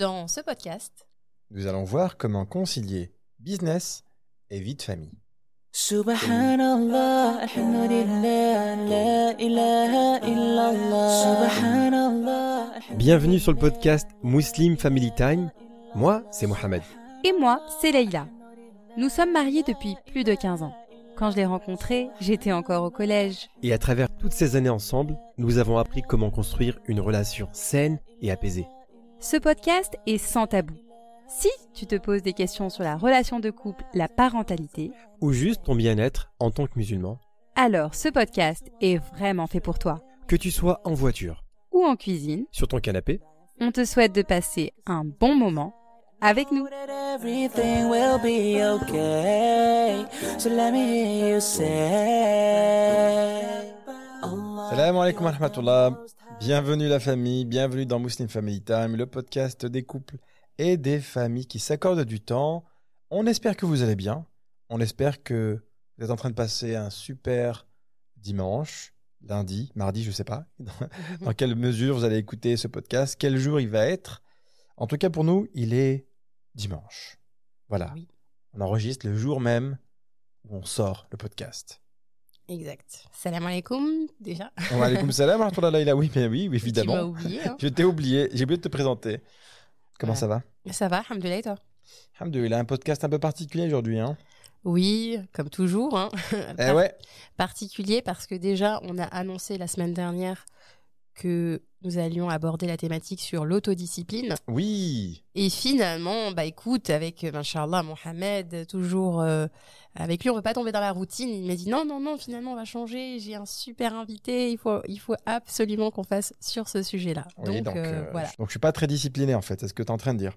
Dans ce podcast, nous allons voir comment concilier business et vie de famille. Subhanallah, alhamdulillah, la ilaha illallah. Subhanallah. Bienvenue sur le podcast Muslim Family Time. Moi, c'est Mohamed. et moi, c'est Leïla. Nous sommes mariés depuis plus de 15 ans. Quand je l'ai rencontré, j'étais encore au collège. Et à travers toutes ces années ensemble, nous avons appris comment construire une relation saine et apaisée. Ce podcast est sans tabou. Si tu te poses des questions sur la relation de couple, la parentalité, Ou juste ton bien-être en tant que musulman. alors ce podcast est vraiment fait pour toi. Que tu sois en voiture, Ou en cuisine, sur ton canapé, on te souhaite de passer un bon moment avec nous. That everything will be okay. So let me hear you say. Allah. Salam alaikum wa rahmatullah. Bienvenue la famille, bienvenue dans Muslim Family Time, le podcast des couples et des familles qui s'accordent du temps. On espère que vous allez bien. On espère que vous êtes en train de passer un super dimanche, lundi, mardi, je sais pas. Dans quelle mesure vous allez écouter ce podcast, quel jour il va être. En tout cas pour nous, il est dimanche. Voilà. Oui. On enregistre le jour même où on sort le podcast. Exact. Salam alaikum, déjà. Wa alaikum salam wa. Oui, mais oui, oui, Tu évidemment. oublié. hein. Je t'ai oublié, j'ai oublié de te présenter. Comment Ouais. ça va? Ça va, alhamdoulilah, et toi? Alhamdulillah, un podcast un peu particulier aujourd'hui. Hein Oui, comme toujours. Hein. eh Par- ouais, Particulier parce que déjà, on a annoncé la semaine dernière que nous allions aborder la thématique sur l'autodiscipline. oui. Et finalement, bah écoute, avec, euh, Inch'Allah, Mohamed, toujours euh, avec lui, on ne veut pas tomber dans la routine. Il m'a dit non, non, non, finalement, on va changer. J'ai un super invité. Il faut, il faut absolument qu'on fasse sur ce sujet-là. Oui, donc, donc, euh, euh, voilà. donc je suis pas très discipliné en fait, c'est ce que tu es en train de dire.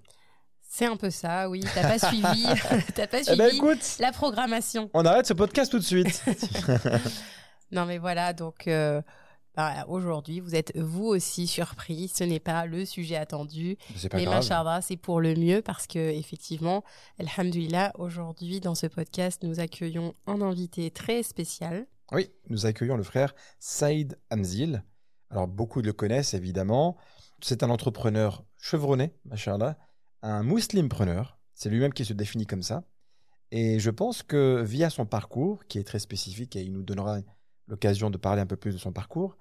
C'est un peu ça, oui. T'as pas suivi, t'as pas Eh suivi ben écoute, la programmation. on arrête ce podcast tout de suite. Non, mais voilà, donc bah, aujourd'hui, vous êtes vous aussi surpris. Ce n'est pas le sujet attendu. pas Mais machallah, c'est pour le mieux parce que effectivement, alhamdulillah, aujourd'hui dans ce podcast, nous accueillons un invité très spécial. Oui, nous accueillons le frère Saïd Amzil. Alors beaucoup le connaissent évidemment. C'est un entrepreneur chevronné, machallah, un muslimpreneur. C'est lui-même qui se définit comme ça. Et je pense que via son parcours, qui est très spécifique, et il nous donnera l'occasion de parler un peu plus de son parcours,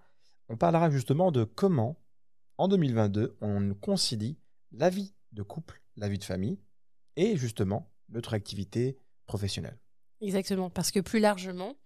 on parlera justement de comment, en 2022, on concilie la vie de couple, la vie de famille, et justement notre activité professionnelle. Exactement, parce que plus largement,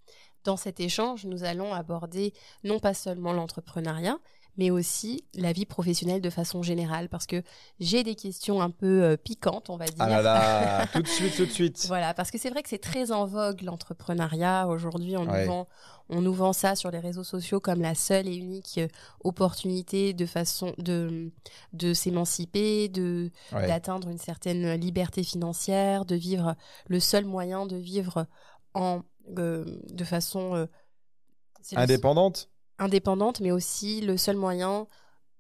dans cet échange, nous allons aborder non pas seulement l'entrepreneuriat, mais aussi la vie professionnelle de façon générale, parce que j'ai des questions un peu euh, piquantes, on va dire. Ah là là, tout de suite, tout de suite. Voilà, parce que c'est vrai que c'est très en vogue l'entrepreneuriat. Aujourd'hui, on, Ouais. nous vend, on nous vend ça sur les réseaux sociaux comme la seule et unique euh, opportunité de façon de, de s'émanciper, de Ouais. d'atteindre une certaine liberté financière, de vivre le seul moyen de vivre en euh, de façon Indépendante? Indépendante, mais aussi le seul moyen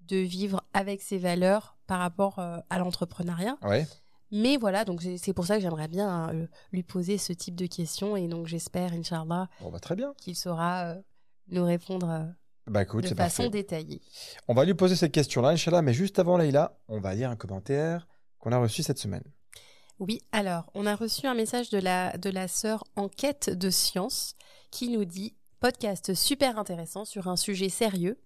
de vivre avec ses valeurs par rapport euh, à l'entrepreneuriat. Ouais. Mais voilà, donc c'est pour ça que j'aimerais bien euh, lui poser ce type de questions et donc j'espère, Inch'Allah, Bon, bah, qu'il saura euh, nous répondre euh, Bah écoute, de façon parfait. détaillée. On va lui poser cette question-là, Inch'Allah, mais juste avant Leïla, on va lire un commentaire qu'on a reçu cette semaine. Oui, alors, on a reçu un message de la, de la sœur en quête de science qui nous dit podcast super intéressant sur un sujet sérieux,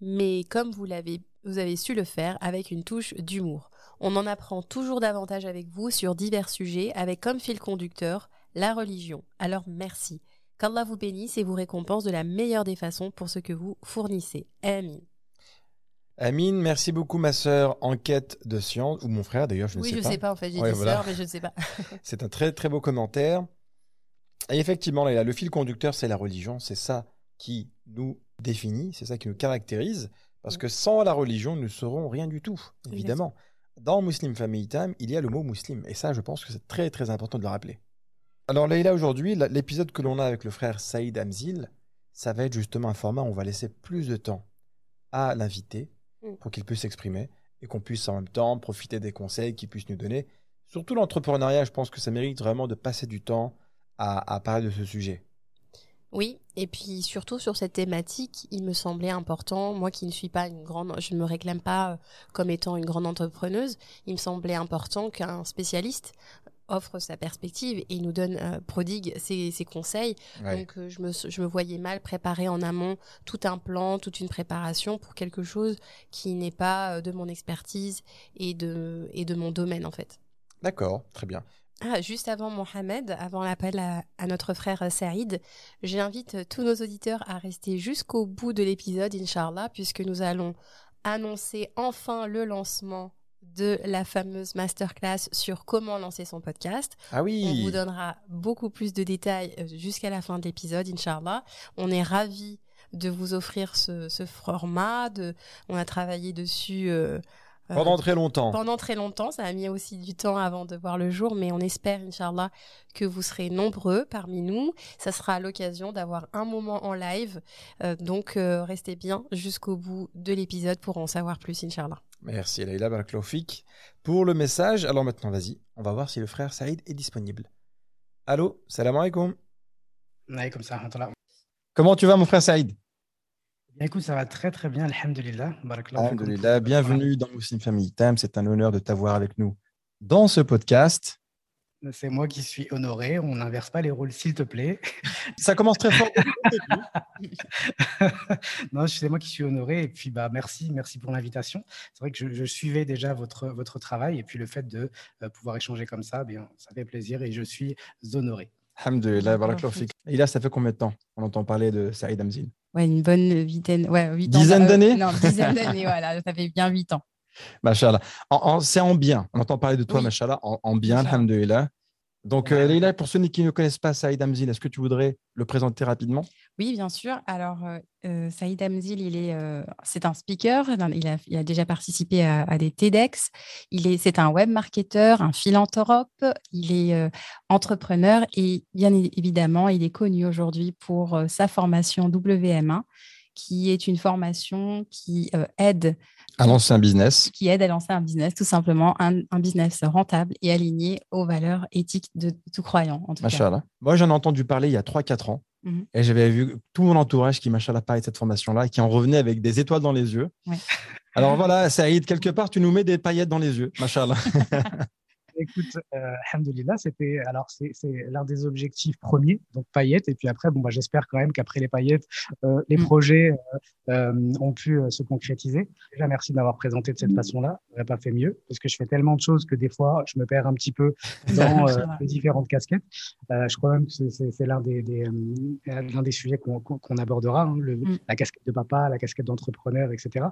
mais comme vous l'avez vous avez su le faire avec une touche d'humour. On en apprend toujours davantage avec vous sur divers sujets avec comme fil conducteur la religion. Alors merci. Qu'Allah vous bénisse et vous récompense de la meilleure des façons pour ce que vous fournissez. Amin. Amine, merci beaucoup, ma sœur en quête de science, ou mon frère d'ailleurs, je ne oui, sais je pas. sais pas en fait, j'ai Ouais, voilà. sœur, mais je ne sais pas. C'est un très très beau commentaire. Et effectivement, Leïla, le fil conducteur, c'est la religion. C'est ça qui nous définit, c'est ça qui nous caractérise. Parce que sans la religion, nous ne serons rien du tout, évidemment. Dans Muslim Family Time, il y a le mot muslim. Et ça, je pense que c'est très très important de le rappeler. Alors Leïla, aujourd'hui, l'épisode que l'on a avec le frère Saïd Amzil, ça va être justement un format où on va laisser plus de temps à l'invité Mm. pour qu'il puisse s'exprimer et qu'on puisse en même temps profiter des conseils qu'il puisse nous donner. Surtout l'entrepreneuriat, je pense que ça mérite vraiment de passer du temps à, à parler de ce sujet. Oui, et puis surtout sur cette thématique, il me semblait important, moi qui ne suis pas une grande, je ne me réclame pas euh, comme étant une grande entrepreneuse, il me semblait important qu'un spécialiste offre sa perspective et nous donne, euh, prodigue ses, ses conseils. Ouais. Donc euh, je, me, je me voyais mal préparer en amont tout un plan, toute une préparation pour quelque chose qui n'est pas de mon expertise et de, et de mon domaine en fait. D'accord, très bien. Ah, juste avant Mohamed, avant l'appel à, à notre frère euh, Saïd, j'invite euh, tous nos auditeurs à rester jusqu'au bout de l'épisode, Inch'Allah, puisque nous allons annoncer enfin le lancement de la fameuse masterclass sur comment lancer son podcast. Ah On oui. vous donnera beaucoup plus de détails euh, jusqu'à la fin de l'épisode, Inch'Allah. On est ravis de vous offrir ce, ce format. De, on a travaillé dessus euh, Pendant très longtemps. pendant très longtemps. Ça a mis aussi du temps avant de voir le jour, mais on espère, Inch'Allah, que vous serez nombreux parmi nous. Ça sera l'occasion d'avoir un moment en live. Euh, donc, euh, restez bien jusqu'au bout de l'épisode pour en savoir plus, Inch'Allah. Merci Leïla Baraklaufik pour le message. Alors maintenant, vas-y, on va voir si le frère Saïd est disponible. Allô, salam alaikum. Comment tu vas, mon frère Saïd? Bien, écoute, ça va très très bien, alhamdulillah. Alhamdulillah, bienvenue dans Muslim Family Time. C'est un honneur de t'avoir avec nous dans ce podcast. C'est moi qui suis honoré. On n'inverse pas les rôles, s'il te plaît. Ça commence très fort. non, c'est moi qui suis honoré. Et puis, bah, merci, merci pour l'invitation. C'est vrai que je, je suivais déjà votre, votre travail. Et puis, le fait de euh, pouvoir échanger comme ça, bien, ça fait plaisir et je suis honoré. Alhamdulillah. Et ça fait combien de temps on entend parler de Saïd Amzil Ouais, une bonne vingtaine, ouais, huit. Dizaine euh, d'années? Non, dizaine d'années, voilà, ça fait bien huit ans. Machallah. C'est en bien. On entend parler de toi, Oui. Machallah, en, en bien, alhamdulillah. Donc, euh. Leïla, pour ceux qui ne connaissent pas Saïd Amzil, est-ce que tu voudrais le présenter rapidement? Oui, bien sûr. Alors, euh, euh, Saïd Amzil, il est, euh, c'est un speaker. Il a, il a déjà participé à, à des TEDx. Il est, c'est un web marketeur, un philanthrope. Il est entrepreneur et bien évidemment, il est connu aujourd'hui pour sa formation WM1, qui est une formation qui euh, aide À lancer un business. qui aide à lancer un business, tout simplement, un, un business rentable et aligné aux valeurs éthiques de tout croyant, en tout cas. Machallah. Moi, j'en ai entendu parler il y a 3-4 ans. Mhm. Et j'avais vu tout mon entourage qui, machallah, parlait de cette formation-là et qui en revenait avec des étoiles dans les yeux. Ouais. Alors voilà, Saïd, quelque part, tu nous mets des paillettes dans les yeux. Machallah. Écoute, euh, c'était alors c'est l'un des objectifs premiers, donc paillettes. Et puis après, bon, bah, j'espère quand même qu'après les paillettes, euh, les Mm. projets euh, euh, ont pu se concrétiser. Déjà, merci de m'avoir présenté de cette façon-là. J'aurais pas fait mieux parce que je fais tellement de choses que des fois, je me perds un petit peu dans les différentes casquettes. Je crois même que c'est- l'un des, des, l'un des sujets qu'on qu'on abordera, hein, le- Mm. la casquette de papa, la casquette d'entrepreneur, etc.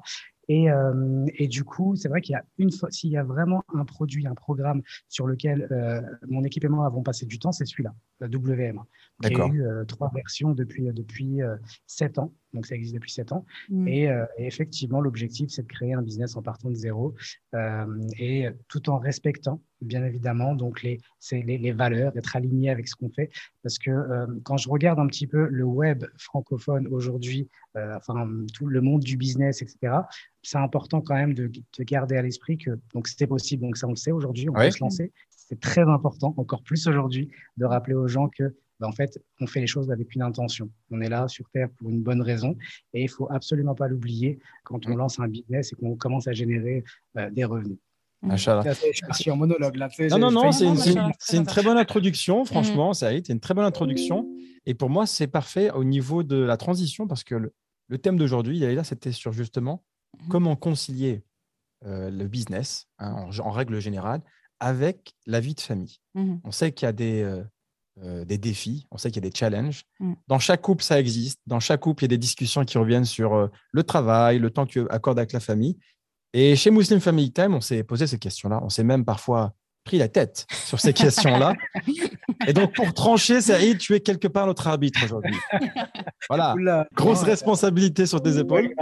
Et, euh, du coup, c'est vrai qu'il y a une fois, s'il y a vraiment un produit, un programme sur lequel euh, mon équipe et moi avons passé du temps, c'est celui-là, le WM. Il y a eu euh, trois versions depuis, depuis euh, sept ans, donc ça existe depuis sept ans. Mm. Et, euh, et effectivement, l'objectif, c'est de créer un business en partant de zéro euh, et tout en respectant, bien évidemment, donc les, c'est les, les valeurs, d'être aligné avec ce qu'on fait. Parce que euh, quand je regarde un petit peu le web francophone aujourd'hui, euh, enfin tout le monde du business, etc., c'est important quand même de, de garder à l'esprit que donc c'était possible. Donc ça, on le sait aujourd'hui, on Ouais. peut se lancer. C'est très important, encore plus aujourd'hui, de rappeler aux gens que ben, en fait, on fait les choses avec une intention. On est là sur Terre pour une bonne raison et il faut absolument pas l'oublier quand on lance un business et qu'on commence à générer euh, des revenus. C'est- Je suis en monologue là. Non, non, non, c'est une, très bonne introduction, franchement, Mhm. Saïd. C'est une très bonne introduction. Et pour moi, c'est parfait au niveau de la transition parce que le, le thème d'aujourd'hui, là, c'était sur justement Mhm. comment concilier euh, le business, hein, en, en règle générale, avec la vie de famille. On sait qu'il y a des, euh, euh, des défis, on sait qu'il y a des challenges. Mm. Dans chaque couple, ça existe. Dans chaque couple, il y a des discussions qui reviennent sur euh, le travail, le temps que tu accordes avec la famille. Et chez Muslim Family Time, on s'est posé ces questions-là. On s'est même parfois pris la tête sur ces questions-là. Et donc, pour trancher, Saïd, tu es quelque part notre arbitre aujourd'hui. Voilà, Oula, grosse non, responsabilité sur tes épaules.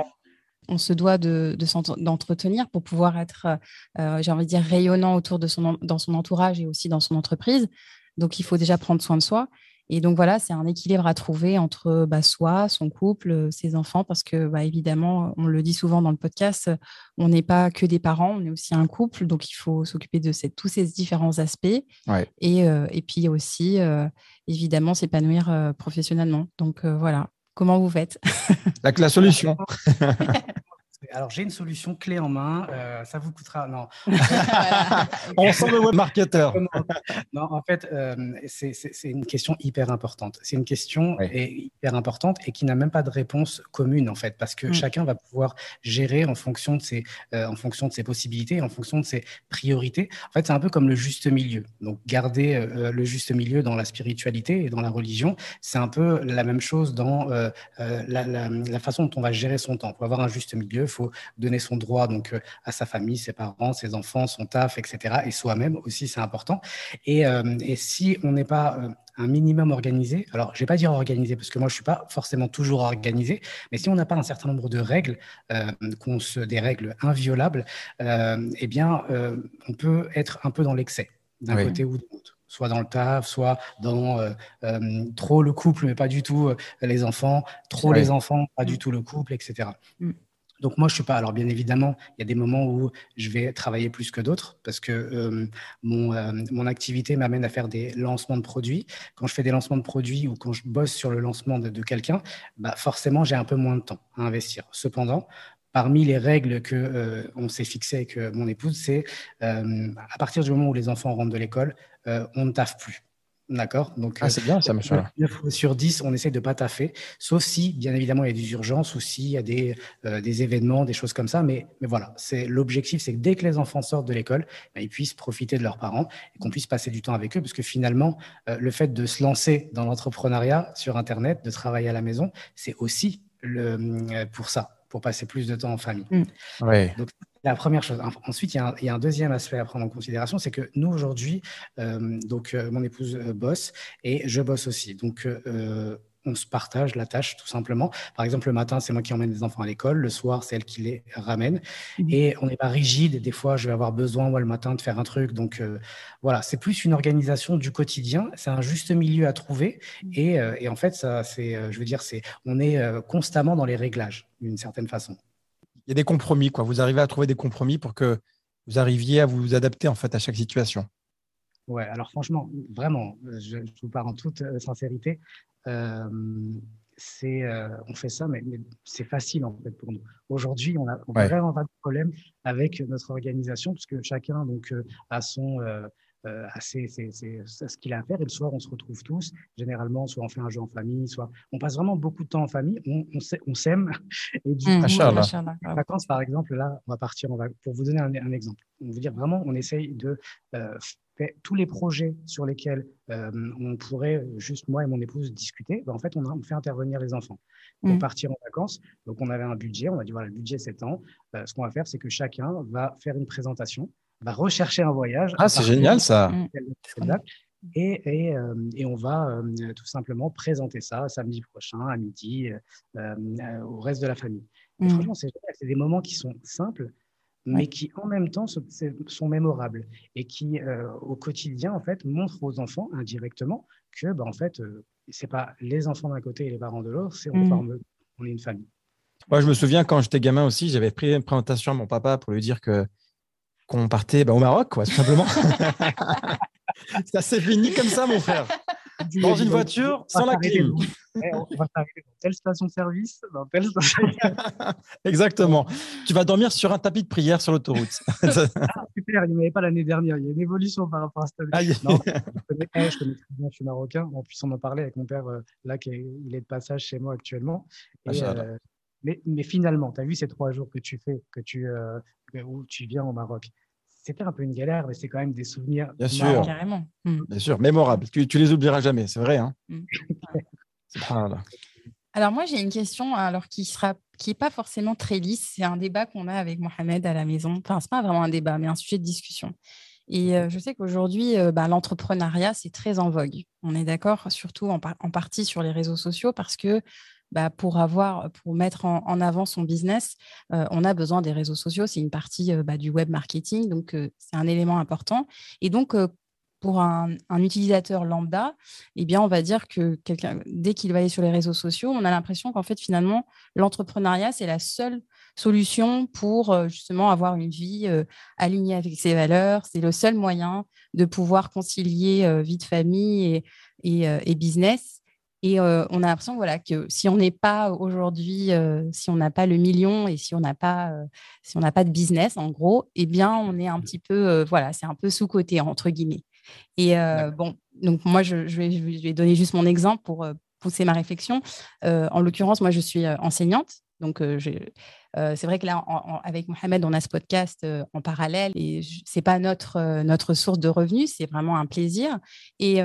On se doit de, d'entretenir pour pouvoir être, euh, j'ai envie de dire, rayonnant autour de son, dans son entourage et aussi dans son entreprise. Donc, il faut déjà prendre soin de soi. Et donc voilà, c'est un équilibre à trouver entre bah, soi, son couple, ses enfants, parce que bah, évidemment, on le dit souvent dans le podcast, on n'est pas que des parents, on est aussi un couple, donc il faut s'occuper de tous ces différents aspects. Et, et, puis aussi, évidemment, s'épanouir professionnellement. Donc voilà, comment vous faites? La, la solution. Alors, j'ai une solution clé en main. Euh, ça vous coûtera. Non. On sent le web marketeur. non, en fait, euh, c'est une question hyper importante. C'est une question hyper importante et qui n'a même pas de réponse commune, en fait, parce que mm. chacun va pouvoir gérer en fonction, de ses, euh, en fonction de ses possibilités, en fonction de ses priorités. En fait, c'est un peu comme le juste milieu. Donc, garder le juste milieu dans la spiritualité et dans la religion, c'est un peu la même chose dans la, la, la, façon dont on va gérer son temps. Pour avoir un juste milieu, faut donner son droit donc euh, à sa famille, ses parents, ses enfants, son taf, etc. Et soi-même aussi, c'est important. Et, euh, si on n'est pas euh, un minimum organisé. Alors, je vais pas dire organisé parce que moi, je suis pas forcément toujours organisé, mais si on n'a pas un certain nombre de règles, qu'on se, des règles inviolables, eh bien, on peut être un peu dans l'excès d'un côté ou de l'autre soit dans le taf, soit dans trop le couple, mais pas du tout les enfants, trop les enfants, pas du mm. tout le couple, etc. Donc moi, je suis pas. Alors bien évidemment, il y a des moments où je vais travailler plus que d'autres parce que euh, mon, euh, mon activité m'amène à faire des lancements de produits. Quand je fais des lancements de produits ou quand je bosse sur le lancement de, quelqu'un, bah forcément, j'ai un peu moins de temps à investir. Cependant, parmi les règles que euh, on s'est fixées avec mon épouse, c'est à partir du moment où les enfants rentrent de l'école, on ne taffe plus. D'accord Donc, ah, c'est bien ça, monsieur. 9 sur 10, on essaie de ne pas taffer, sauf si, bien évidemment, il y a des urgences ou s'il y a des, euh, des événements, des choses comme ça. Mais, mais voilà, c'est l'objectif, c'est que dès que les enfants sortent de l'école, ben, ils puissent profiter de leurs parents et qu'on puisse passer du temps avec eux, parce que finalement, euh, le fait de se lancer dans l'entrepreneuriat sur Internet, de travailler à la maison, c'est aussi le, euh, pour ça, pour passer plus de temps en famille. Mmh. Oui. Donc, la première chose. Ensuite, il y, a un, deuxième aspect à prendre en considération, c'est que nous aujourd'hui, euh, donc euh, mon épouse euh, bosse et je bosse aussi. Donc on se partage la tâche tout simplement. Par exemple, le matin, c'est moi qui emmène les enfants à l'école. Le soir, c'est elle qui les ramène. Mmh. Et on n'est pas rigide. Des fois, je vais avoir besoin, moi, le matin, de faire un truc. Donc, voilà, c'est plus une organisation du quotidien. C'est un juste milieu à trouver. Mmh. Et, et en fait, ça, c'est, je veux dire, c'est, on est constamment dans les réglages, d'une certaine façon il y a des compromis, quoi. Vous arrivez à trouver des compromis pour que vous arriviez à vous adapter en fait à chaque situation. Ouais, alors franchement, vraiment, je, vous parle en toute euh, sincérité. Euh, c'est, euh, on fait ça, mais, c'est facile en fait pour nous. Aujourd'hui, on a, vraiment pas de problème avec notre organisation, puisque chacun donc a son euh, c'est ce qu'il a à faire. Et le soir, on se retrouve tous. Généralement, soit on fait un jeu en famille, soit on passe vraiment beaucoup de temps en famille. On, on s'aime. Et du mmh, coup, vacances, par exemple, là, on va partir. On va, pour vous donner un, exemple, on veut dire vraiment, on essaye de euh, faire tous les projets sur lesquels euh, on pourrait juste moi et mon épouse discuter. Ben, en fait, on, a, on, fait intervenir les enfants pour mmh. partir en vacances. Donc, on avait un budget. On a dit voilà, le budget c'est temps. ce qu'on va faire, c'est que chacun va faire une présentation va rechercher un voyage. Ah, c'est génial ça. Mm. Et, et, euh, et, on va euh, tout simplement présenter ça samedi prochain à midi euh, au reste de la famille. Mm. Franchement, c'est des moments qui sont simples, mais qui en même temps sont, mémorables et qui au quotidien en fait montrent aux enfants indirectement que bah, en fait c'est pas les enfants d'un côté et les parents de l'autre, c'est on mm. forme on est une famille. Moi, je me souviens quand j'étais gamin aussi, j'avais pris une présentation à mon papa pour lui dire que qu'on partait bah, au Maroc, quoi, tout simplement. ça s'est fini comme ça, mon frère. Dans une voiture, sans la clim. Eh, on va s'arrêter dans telle station-service, dans telle Exactement. Tu vas dormir sur un tapis de prière sur l'autoroute. ah, super, il n'y avait pas l'année dernière. Il y a une évolution par rapport à cette année. non, je, connais, eh, je connais très bien, je suis marocain. En plus, on en parlait avec mon père, euh, là, qui est, il est de passage chez moi actuellement. Euh, mais, mais, finalement, tu as vu ces trois jours que tu fais, que tu, euh, où tu viens au Maroc? C'était un peu une galère, mais c'est quand même des souvenirs. Bien sûr. Carrément. Mm. Bien sûr, mémorables. Tu, tu les oublieras jamais, c'est vrai. Hein mm. alors moi, j'ai une question alors qui sera qui n'est pas forcément très lisse. C'est un débat qu'on a avec Mohamed à la maison. Enfin, ce n'est pas vraiment un débat, mais un sujet de discussion. Et euh, je sais qu'aujourd'hui, euh, bah, l'entrepreneuriat, c'est très en vogue. On est d'accord, surtout en, en, partie sur les réseaux sociaux, parce que bah, pour avoir, pour mettre en, avant son business, euh, on a besoin des réseaux sociaux. C'est une partie euh, bah, du web marketing, donc euh, c'est un élément important. Et donc, pour un, utilisateur lambda, eh bien, on va dire que dès qu'il va aller sur les réseaux sociaux, on a l'impression qu'en fait, finalement, l'entrepreneuriat, c'est la seule solution pour justement avoir une vie alignée avec ses valeurs. C'est le seul moyen de pouvoir concilier vie de famille et, business. Et on a l'impression voilà, que si on n'est pas aujourd'hui, si on n'a pas le million et si on n'a pas, si on n'a pas de business, en gros, eh bien, on est un petit peu, voilà, c'est un peu sous-côté, entre guillemets. Et bon, donc moi, je, vais, je, vais, donner juste mon exemple pour pousser ma réflexion. en l'occurrence, moi, je suis enseignante. Donc, c'est vrai que là, avec Mohamed, on a ce podcast en parallèle et c'est pas notre, notre source de revenus, c'est vraiment un plaisir. Et,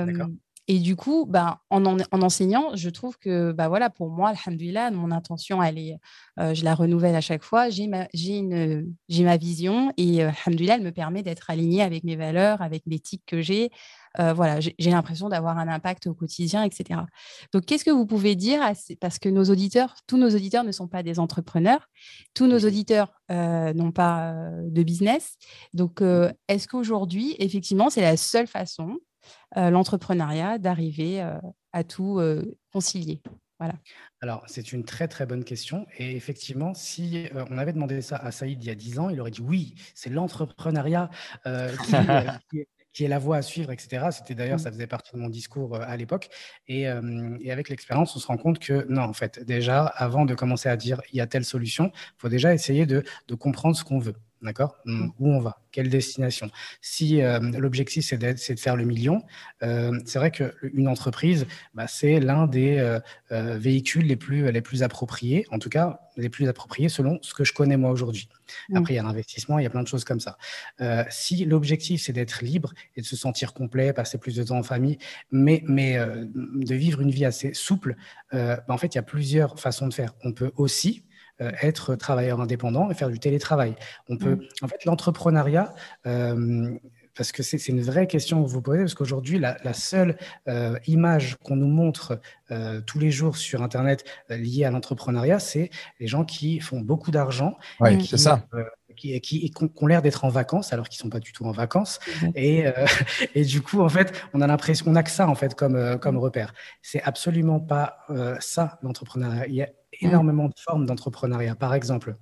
et du coup, bah, en, en, enseignant, je trouve que bah, voilà, pour moi, alhamdulillah, mon intention, elle est, euh, je la renouvelle à chaque fois. J'ai ma, une, ma vision et euh, alhamdulillah, elle me permet d'être alignée avec mes valeurs, avec l'éthique que j'ai. Euh, voilà, j'ai l'impression d'avoir un impact au quotidien, etc. Donc, qu'est-ce que vous pouvez dire Parce que nos auditeurs, tous nos auditeurs ne sont pas des entrepreneurs, tous nos auditeurs n'ont pas de business. Donc, est-ce qu'aujourd'hui, effectivement, c'est la seule façon euh, l'entrepreneuriat, d'arriver euh, à tout euh, concilier voilà. Alors, c'est une très très bonne question. Et effectivement, si on avait demandé ça à Saïd il y a 10 ans, il aurait dit oui, c'est l'entrepreneuriat qui, est la voie à suivre, etc. C'était d'ailleurs, mmh. ça faisait partie de mon discours à l'époque. Et, avec l'expérience, on se rend compte que non, en fait, déjà, avant de commencer à dire il y a telle solution, il faut déjà essayer de comprendre ce qu'on veut. D'accord? Mmh. Où on va? Quelle destination? Si euh, l'objectif, c'est de, faire le million, euh, c'est vrai qu'une entreprise, bah, c'est l'un des euh, véhicules les plus, les plus appropriés, en tout cas les plus appropriés selon ce que je connais moi aujourd'hui. Mmh. Après, il y a l'investissement, il y a plein de choses comme ça. si l'objectif, c'est d'être libre et de se sentir complet, passer plus de temps en famille, mais, mais de vivre une vie assez souple, bah, en fait, il y a plusieurs façons de faire. On peut aussi être travailleur indépendant et faire du télétravail. On peut, mm. en fait, l'entrepreneuriat, euh, parce que c'est une vraie question que vous posez, parce qu'aujourd'hui, la, seule euh, image qu'on nous montre tous les jours sur Internet liée à l'entrepreneuriat, c'est les gens qui font beaucoup d'argent. Oui, c'est ça. qui, qui, ont l'air d'être en vacances alors qu'ils sont pas du tout en vacances. Et, et, du coup, en fait, on a l'impression, on a que ça en fait comme, comme repère. C'est absolument pas ça l'entrepreneuriat énormément de formes d'entrepreneuriat. Par exemple,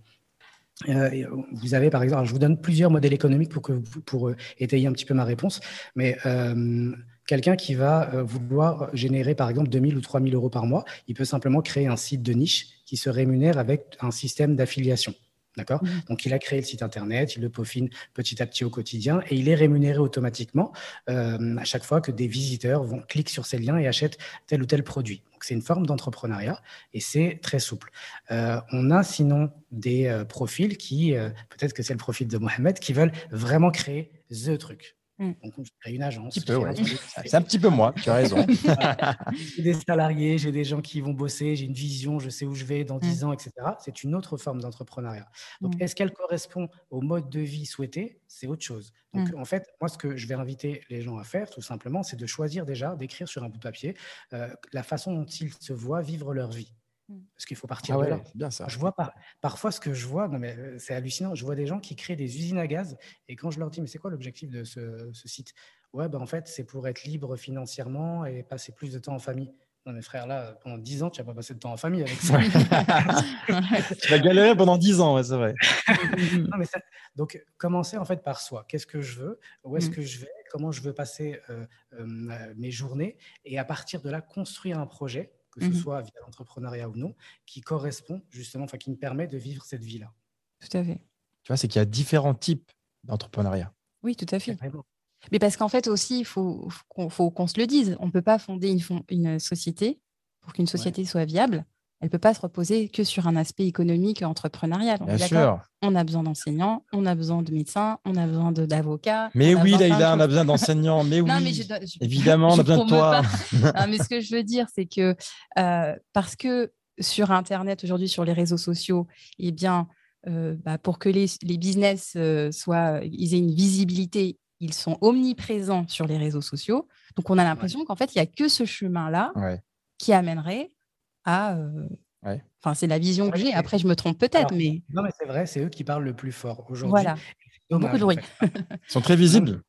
euh, vous avez par exemple, je vous donne plusieurs modèles économiques pour, que, pour euh, étayer un petit peu ma réponse, mais euh, quelqu'un qui va vouloir générer par exemple 2000 ou 3000 euros par mois, il peut simplement créer un site de niche qui se rémunère avec un système d'affiliation. D'accord mmh. Donc, il a créé le site internet, il le peaufine petit à petit au quotidien et il est rémunéré automatiquement à chaque fois que des visiteurs vont cliquer sur ces liens et achètent tel ou tel produit. Donc, c'est une forme d'entrepreneuriat et c'est très souple. Euh, on a sinon des euh, profils qui, euh, peut-être que c'est le profil de Mohamed, qui veulent vraiment créer the truc. Mm. Donc, on crée une agence. C'est un petit peu moi, tu as raison. j'ai des salariés, j'ai des gens qui vont bosser, j'ai une vision, je sais où je vais dans 10 mm. ans, etc. C'est une autre forme d'entrepreneuriat. Donc, mm. est-ce qu'elle correspond au mode de vie souhaité? C'est autre chose. Donc, en fait, moi, ce que je vais inviter les gens à faire, tout simplement, c'est de choisir déjà, d'écrire sur un bout de papier euh, la façon dont ils se voient vivre leur vie. Mmh. Parce qu'il faut partir ah de là. Bien ça. Je vois pas. Parfois, ce que je vois, non mais euh, c'est hallucinant. Je vois des gens qui créent des usines à gaz et quand je leur dis mais c'est quoi l'objectif de ce, site? Ouais, ben en fait c'est pour être libre financièrement et passer plus de temps en famille. Non mais frère, là pendant 10 ans tu n'as pas passé de temps en famille avec ça. tu vas galérer pendant 10 ans, ouais, c'est vrai. non, mais Donc commencer en fait par soi. Qu'est-ce que je veux? Où est-ce mmh. que je vais? Comment je veux passer euh, euh, mes journées? Et à partir de là construire un projet que ce mmh soit via l'entrepreneuriat ou non, qui correspond justement, enfin qui me permet de vivre cette vie-là. Tout à fait. Tu vois, c'est qu'il y a différents types d'entrepreneuriat. Oui, tout à fait. Mais parce qu'en fait aussi, il faut, faut qu'on se le dise, on ne peut pas fonder une, une société pour qu'une société soit viable elle ne peut pas se reposer que sur un aspect économique entrepreneurial. Bien sûr. On a besoin d'enseignants, on a besoin de médecins, on a besoin d'avocats. Mais oui, Laïla, on a besoin d'enseignants. Mais oui, évidemment, on a besoin de toi. mais ce que je veux dire, c'est que euh, parce que sur Internet, aujourd'hui, sur les réseaux sociaux, eh bien, euh, bah, pour que les, business euh, soient, ils aient une visibilité, ils sont omniprésents sur les réseaux sociaux. Donc, on a l'impression qu'en fait, il n'y a que ce chemin-là qui amènerait euh, enfin, c'est la vision que j'ai. Après, je me trompe peut-être, mais. Non, mais c'est vrai, c'est eux qui parlent le plus fort aujourd'hui. Voilà. Beaucoup de bruit. Ils sont très visibles.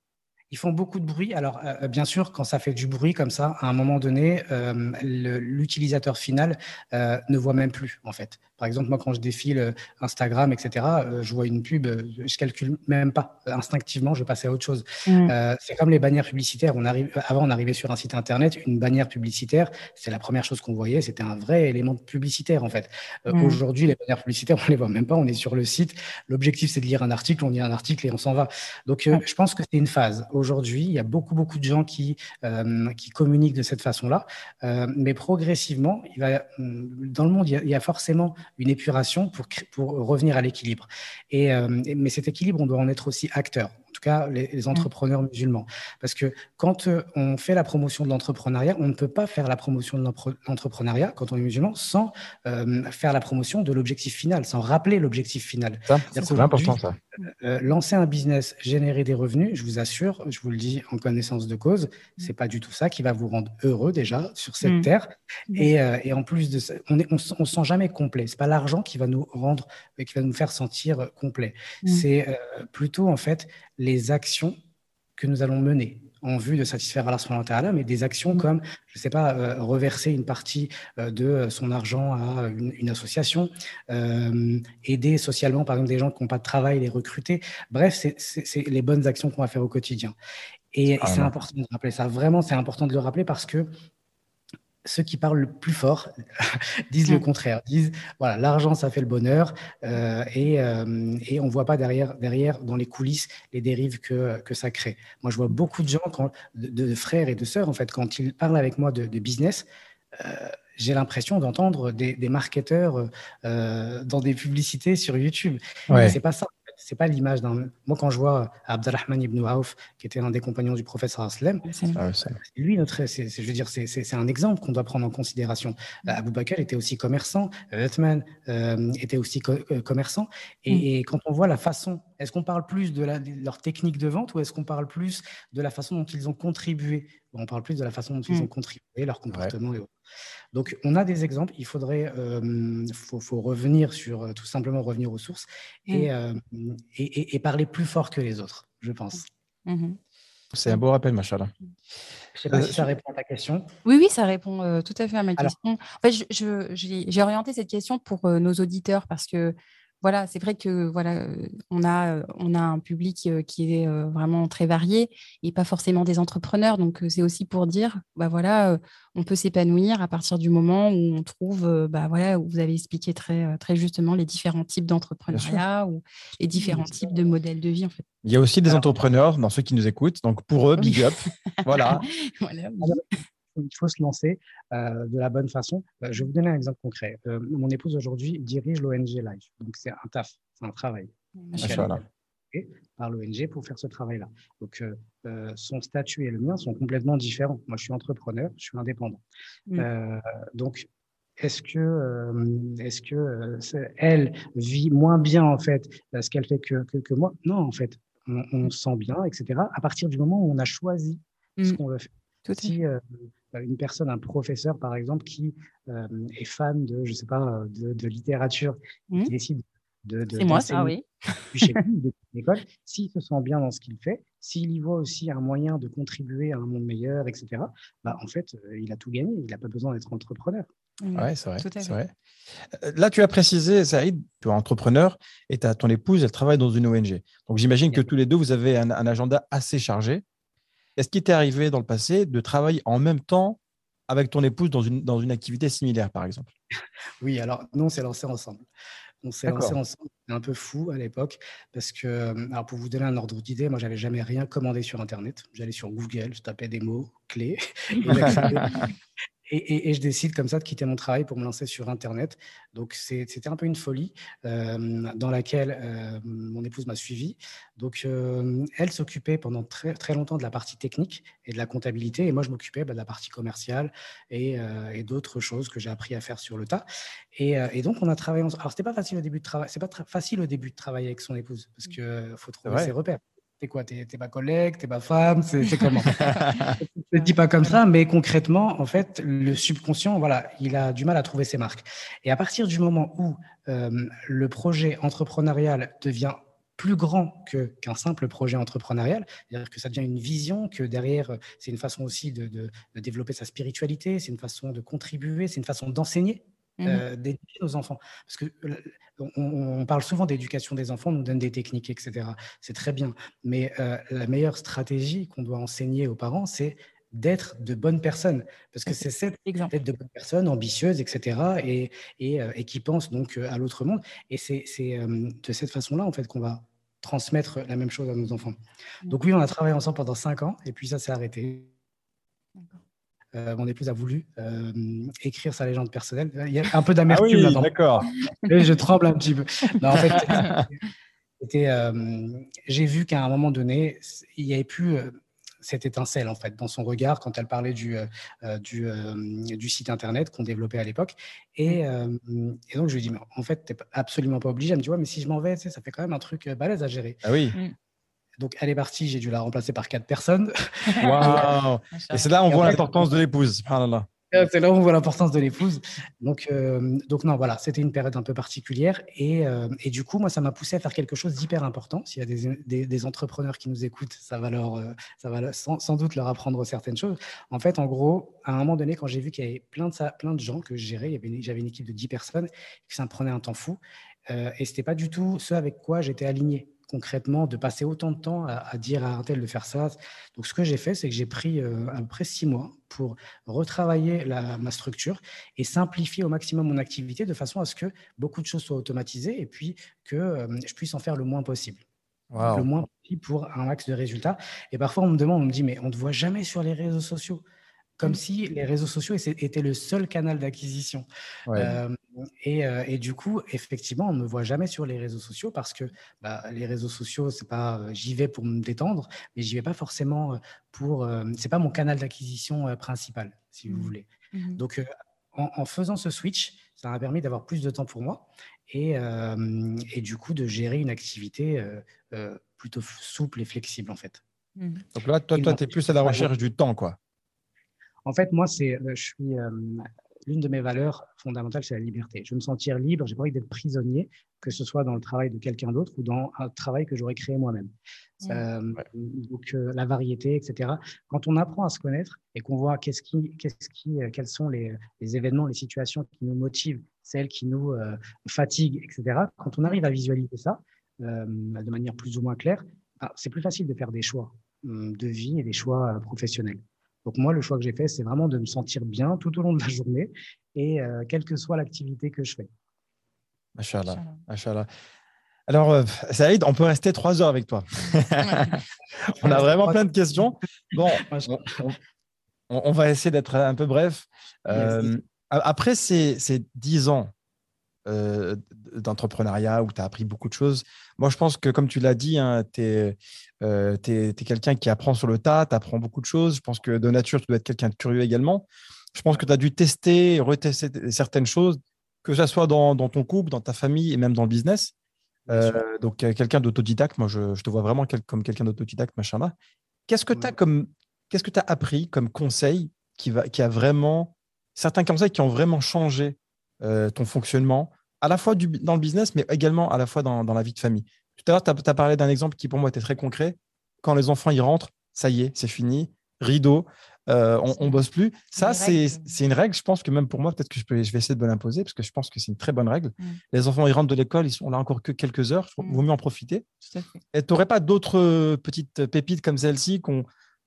Ils font beaucoup de bruit. Alors, euh, bien sûr, quand ça fait du bruit comme ça, à un moment donné, euh, l'utilisateur final euh, ne voit même plus, en fait. Par exemple, moi, quand je défile Instagram, etc., je vois une pub, je calcule même pas. Instinctivement, je passe à autre chose. Mmh. c'est comme les bannières publicitaires. On arrive, avant, on arrivait sur un site internet, une bannière publicitaire, c'est la première chose qu'on voyait. C'était un vrai élément publicitaire, en fait. Mmh. Aujourd'hui, les bannières publicitaires, on les voit même pas. On est sur le site. L'objectif, c'est de lire un article. On lit un article et on s'en va. Donc, je pense que c'est une phase aujourd'hui. Il y a beaucoup, beaucoup de gens qui, euh, qui communiquent de cette façon-là. Euh, mais progressivement, il va, dans le monde, il y, a, forcément une épuration pour, pour revenir à l'équilibre. Et, euh, mais cet équilibre, on doit en être aussi acteur tout cas les, mmh. entrepreneurs musulmans. Parce que quand euh, on fait la promotion de l'entrepreneuriat, on ne peut pas faire la promotion de l'entrepreneuriat quand on est musulman sans euh, faire la promotion de l'objectif final, sans rappeler l'objectif final. C'est important ça. Euh, lancer un business, générer des revenus, je vous assure, je vous le dis en connaissance de cause, c'est pas du tout ça qui va vous rendre heureux déjà sur cette mmh. terre. Et, et, en plus de ça, on ne on, on sent jamais complet. C'est pas l'argent qui va nous rendre, qui va nous faire sentir complet. C'est plutôt en fait les actions que nous allons mener en vue de satisfaire Allah subhanahu mais des actions mm. comme, je ne sais pas, euh, reverser une partie euh, de son argent à une, association, euh, aider socialement, par exemple, des gens qui n'ont pas de travail, les recruter. Bref, c'est les bonnes actions qu'on va faire au quotidien. Et c'est important de rappeler ça. Vraiment, c'est important de le rappeler parce que ceux qui parlent le plus fort disent le mm. contraire, disent voilà l'argent ça fait le bonheur euh, et, euh, et, on ne voit pas derrière, derrière dans les coulisses les dérives que, que ça crée. Moi je vois beaucoup de gens, quand, de, frères et de sœurs en fait, quand ils parlent avec moi de, business, euh, j'ai l'impression d'entendre des, des, marketeurs dans des publicités sur YouTube. Ouais. C'est pas ça c'est pas l'image d'un. Moi, quand je vois Abdelrahman ibn Auf, qui était un des compagnons du prophète Sallam, ah lui, notre, je veux dire, c'est un exemple qu'on doit prendre en considération. Mm. Abu Bakr était aussi commerçant, Uthman euh, était aussi euh, commerçant, mm. et, quand on voit la façon, est-ce qu'on parle plus de, la, leur technique de vente ou est-ce qu'on parle plus de la façon dont ils ont contribué On parle plus de la façon dont ils mm. ont contribué, leur comportement et autres. Donc, on a des exemples. Il faudrait, euh, faut, revenir sur, euh, tout simplement revenir aux sources mmh. euh, et, et, parler plus fort que les autres, je pense. Mmh C'est un beau rappel, Machala. Je ne sais pas si ça répond à ta question. Oui, oui, ça répond tout à fait à ma question. En fait, j'ai orienté cette question pour nos auditeurs parce que voilà, c'est vrai que voilà, on a, on a un public qui est vraiment très varié et pas forcément des entrepreneurs. Donc c'est aussi pour dire, bah voilà, on peut s'épanouir à partir du moment où on trouve, bah voilà, où vous avez expliqué très, très justement les différents types d'entrepreneuriat ou les différents types de modèles de vie en fait. Il y a aussi des entrepreneurs dans ceux qui nous écoutent. Donc pour eux, big up. voilà. voilà il faut se lancer euh, de la bonne façon. Euh, je vais vous donner un exemple concret. Euh, mon épouse aujourd'hui dirige l'ONG Life. Donc c'est un taf, c'est un travail. Par l'ONG pour faire ce travail-là. Donc son statut et le mien sont complètement différents. Moi, je suis entrepreneur, je suis indépendant. Mm. donc est-ce que, est-ce que elle vit moins bien en fait ce qu'elle fait que, que, moi? Non, en fait, on, on, se sent bien, etc. À partir du moment où on a choisi ce mm. qu'on veut faire. Si euh, une personne, un professeur par exemple, qui euh, est fan de, je sais pas, de, littérature, qui mmh. décide de, de c'est moi ça, oui. chez lui, de l'école, s'il se sent bien dans ce qu'il fait, s'il y voit aussi un moyen de contribuer à un monde meilleur, etc., bah, en fait, euh, il a tout gagné. Il n'a pas besoin d'être entrepreneur. Mmh. Oui, c'est vrai, c'est vrai. Là, tu as précisé, Saïd, tu es entrepreneur et as ton épouse, elle travaille dans une ONG. Donc, j'imagine que tous les deux, vous avez un agenda assez chargé. Est-ce qu'il t'est arrivé dans le passé de travailler en même temps avec ton épouse dans une, dans une activité similaire, par exemple Oui, alors nous, on s'est lancé ensemble. On s'est lancé ensemble. C'était un peu fou à l'époque parce que, euh, alors pour vous donner un ordre d'idée, moi, j'avais jamais rien commandé sur Internet. J'allais sur Google, je tapais des mots clés Et, je décide comme ça de quitter mon travail pour me lancer sur Internet. Donc c'était un peu une folie euh, dans laquelle euh, mon épouse m'a suivi. Donc euh, elle s'occupait pendant très, très longtemps de la partie technique et de la comptabilité, et moi je m'occupais bah, de la partie commerciale et, d'autres choses que j'ai appris à faire sur le tas. Et, donc on a travaillé. Alors c'était pas facile au début de travail. C'est pas facile au début de travailler avec son épouse parce que faut trouver ses repères. T'es quoi T'es ma collègue T'es ma femme C'est comment Je ne dis pas comme ça, mais concrètement, en fait, le subconscient, voilà, il a du mal à trouver ses marques. Et à partir du moment où euh, le projet entrepreneurial devient plus grand que, qu'un simple projet entrepreneurial, c'est-à-dire que ça devient une vision, que derrière, c'est une façon aussi de, de, développer sa spiritualité, c'est une façon de contribuer, c'est une façon d'enseigner. Mmh. Euh, d'éduquer nos enfants. Parce que on, parle souvent d'éducation des enfants, on nous donne des techniques, etc. C'est très bien. Mais euh, la meilleure stratégie qu'on doit enseigner aux parents, c'est d'être de bonnes personnes. Parce que c'est cette d'être de bonnes personnes, ambitieuses, etc. Et, et, euh, et qui pensent donc à l'autre monde. Et c'est de cette façon-là, en fait, qu'on va transmettre la même chose à nos enfants. Mmh. Donc oui, on a travaillé ensemble pendant cinq ans, et puis ça s'est arrêté. Euh, mon épouse a voulu euh, écrire sa légende personnelle. Il y a un peu d'amertume ah oui, là-dedans. D'accord. Je tremble un petit peu. en fait, euh, j'ai vu qu'à un moment donné, il n'y avait plus cette étincelle en fait dans son regard quand elle parlait du, du, du, site internet qu'on développait à l'époque. Et, et, donc je lui ai dit, mais en fait, tu n'es absolument pas obligé. Elle me dit, ouais, mais si je m'en vais, ça fait quand même un truc balèze à gérer. Ah oui. Donc, elle est partie, j'ai dû la remplacer par quatre personnes. Waouh Et c'est là où on voit l'importance de l'épouse. C'est là où on voit l'importance de l'épouse. Donc, euh, donc non, voilà, c'était une période un peu particulière. Et, euh, et du coup, moi, ça m'a poussé à faire quelque chose d'hyper important. S'il y a des, des, des, entrepreneurs qui nous écoutent, ça va, leur, euh, ça va sans, sans, doute leur apprendre certaines choses. En fait, en gros, à un moment donné, quand j'ai vu qu'il y avait plein de, ça, plein de gens que je gérais, j'avais une équipe de 10 personnes, que ça me prenait un temps fou. et ce n'était pas du tout ce avec quoi j'étais aligné concrètement de passer autant de temps à, dire à un tel de faire ça. Donc, ce que j'ai fait, c'est que j'ai pris euh, à peu près six mois pour retravailler ma structure et simplifier au maximum mon activité de façon à ce que beaucoup de choses soient automatisées et puis que euh, je puisse en faire le moins possible. Le moins possible pour un max de résultats. Et parfois, on me demande, on me dit, mais on ne te voit jamais sur les réseaux sociaux comme mmh. si les réseaux sociaux étaient le seul canal d'acquisition. Euh, et, euh, et, du coup, effectivement, on ne me voit jamais sur les réseaux sociaux parce que bah, les réseaux sociaux, c'est pas, euh, j'y vais pour me détendre, mais j'y vais pas forcément pour, c'est pas mon canal d'acquisition principal, si vous mmh. voulez. Mmh. Donc, en, faisant ce switch, ça m'a permis d'avoir plus de temps pour moi et, et du coup de gérer une activité plutôt souple et flexible en fait. Donc là, toi, toi tu es plus à la recherche du temps, quoi. En fait, moi, c'est, euh, je suis euh, l'une de mes valeurs fondamentales, c'est la liberté. Je veux me sentir libre. J'ai pas envie d'être prisonnier, que ce soit dans le travail de quelqu'un d'autre ou dans un travail que j'aurais créé moi-même. Euh, donc la variété, etc. Quand on apprend à se connaître et qu'on voit qu'est-ce qui, qu'est-ce qui, quels sont les, événements, les situations qui nous motivent, celles qui nous fatiguent, etc. Quand on arrive à visualiser ça de manière plus ou moins claire, bah, c'est plus facile de faire des choix hum, de vie et des choix professionnels. Donc moi, le choix que j'ai fait, c'est vraiment de me sentir bien tout au long de la journée et euh, quelle que soit l'activité que je fais. Machallah. Alors, euh, Saïd, on peut rester trois heures avec toi. on a vraiment plein de questions. Bon, on, va essayer d'être un peu bref. Euh, après ces, dix ans euh, d'entrepreneuriat où tu as appris beaucoup de choses. Moi, je pense que, comme tu l'as dit, hein, tu es, euh, quelqu'un qui apprend sur le tas, tu apprends beaucoup de choses. Je pense que de nature, tu dois être quelqu'un de curieux également. Je pense que tu as dû tester, retester certaines choses, que ce soit dans, ton couple, dans ta famille et même dans le business. Euh, donc, quelqu'un d'autodidacte, moi, je, te vois vraiment comme quelqu'un d'autodidacte, machin Qu'est-ce que tu as comme, qu'est-ce que as appris comme conseil qui, va, qui a vraiment, certains conseils qui ont vraiment changé ton fonctionnement, à la fois du, dans le business, mais également à la fois dans, dans la vie de famille. Tout à l'heure, tu as, parlé d'un exemple qui pour moi était très concret. Quand les enfants y rentrent, ça y est, c'est fini, rideau, euh, on, ne bosse plus. Ça, c'est une règle. Je pense que même pour moi, peut-être que je, peux, je vais essayer de me l'imposer parce que je pense que c'est une très bonne règle. Mm. Les enfants, ils rentrent de l'école, ils sont là encore que quelques heures. Il mm. vaut mieux en profiter. Et tu n'aurais pas d'autres euh, petites pépites comme celle-ci qu'on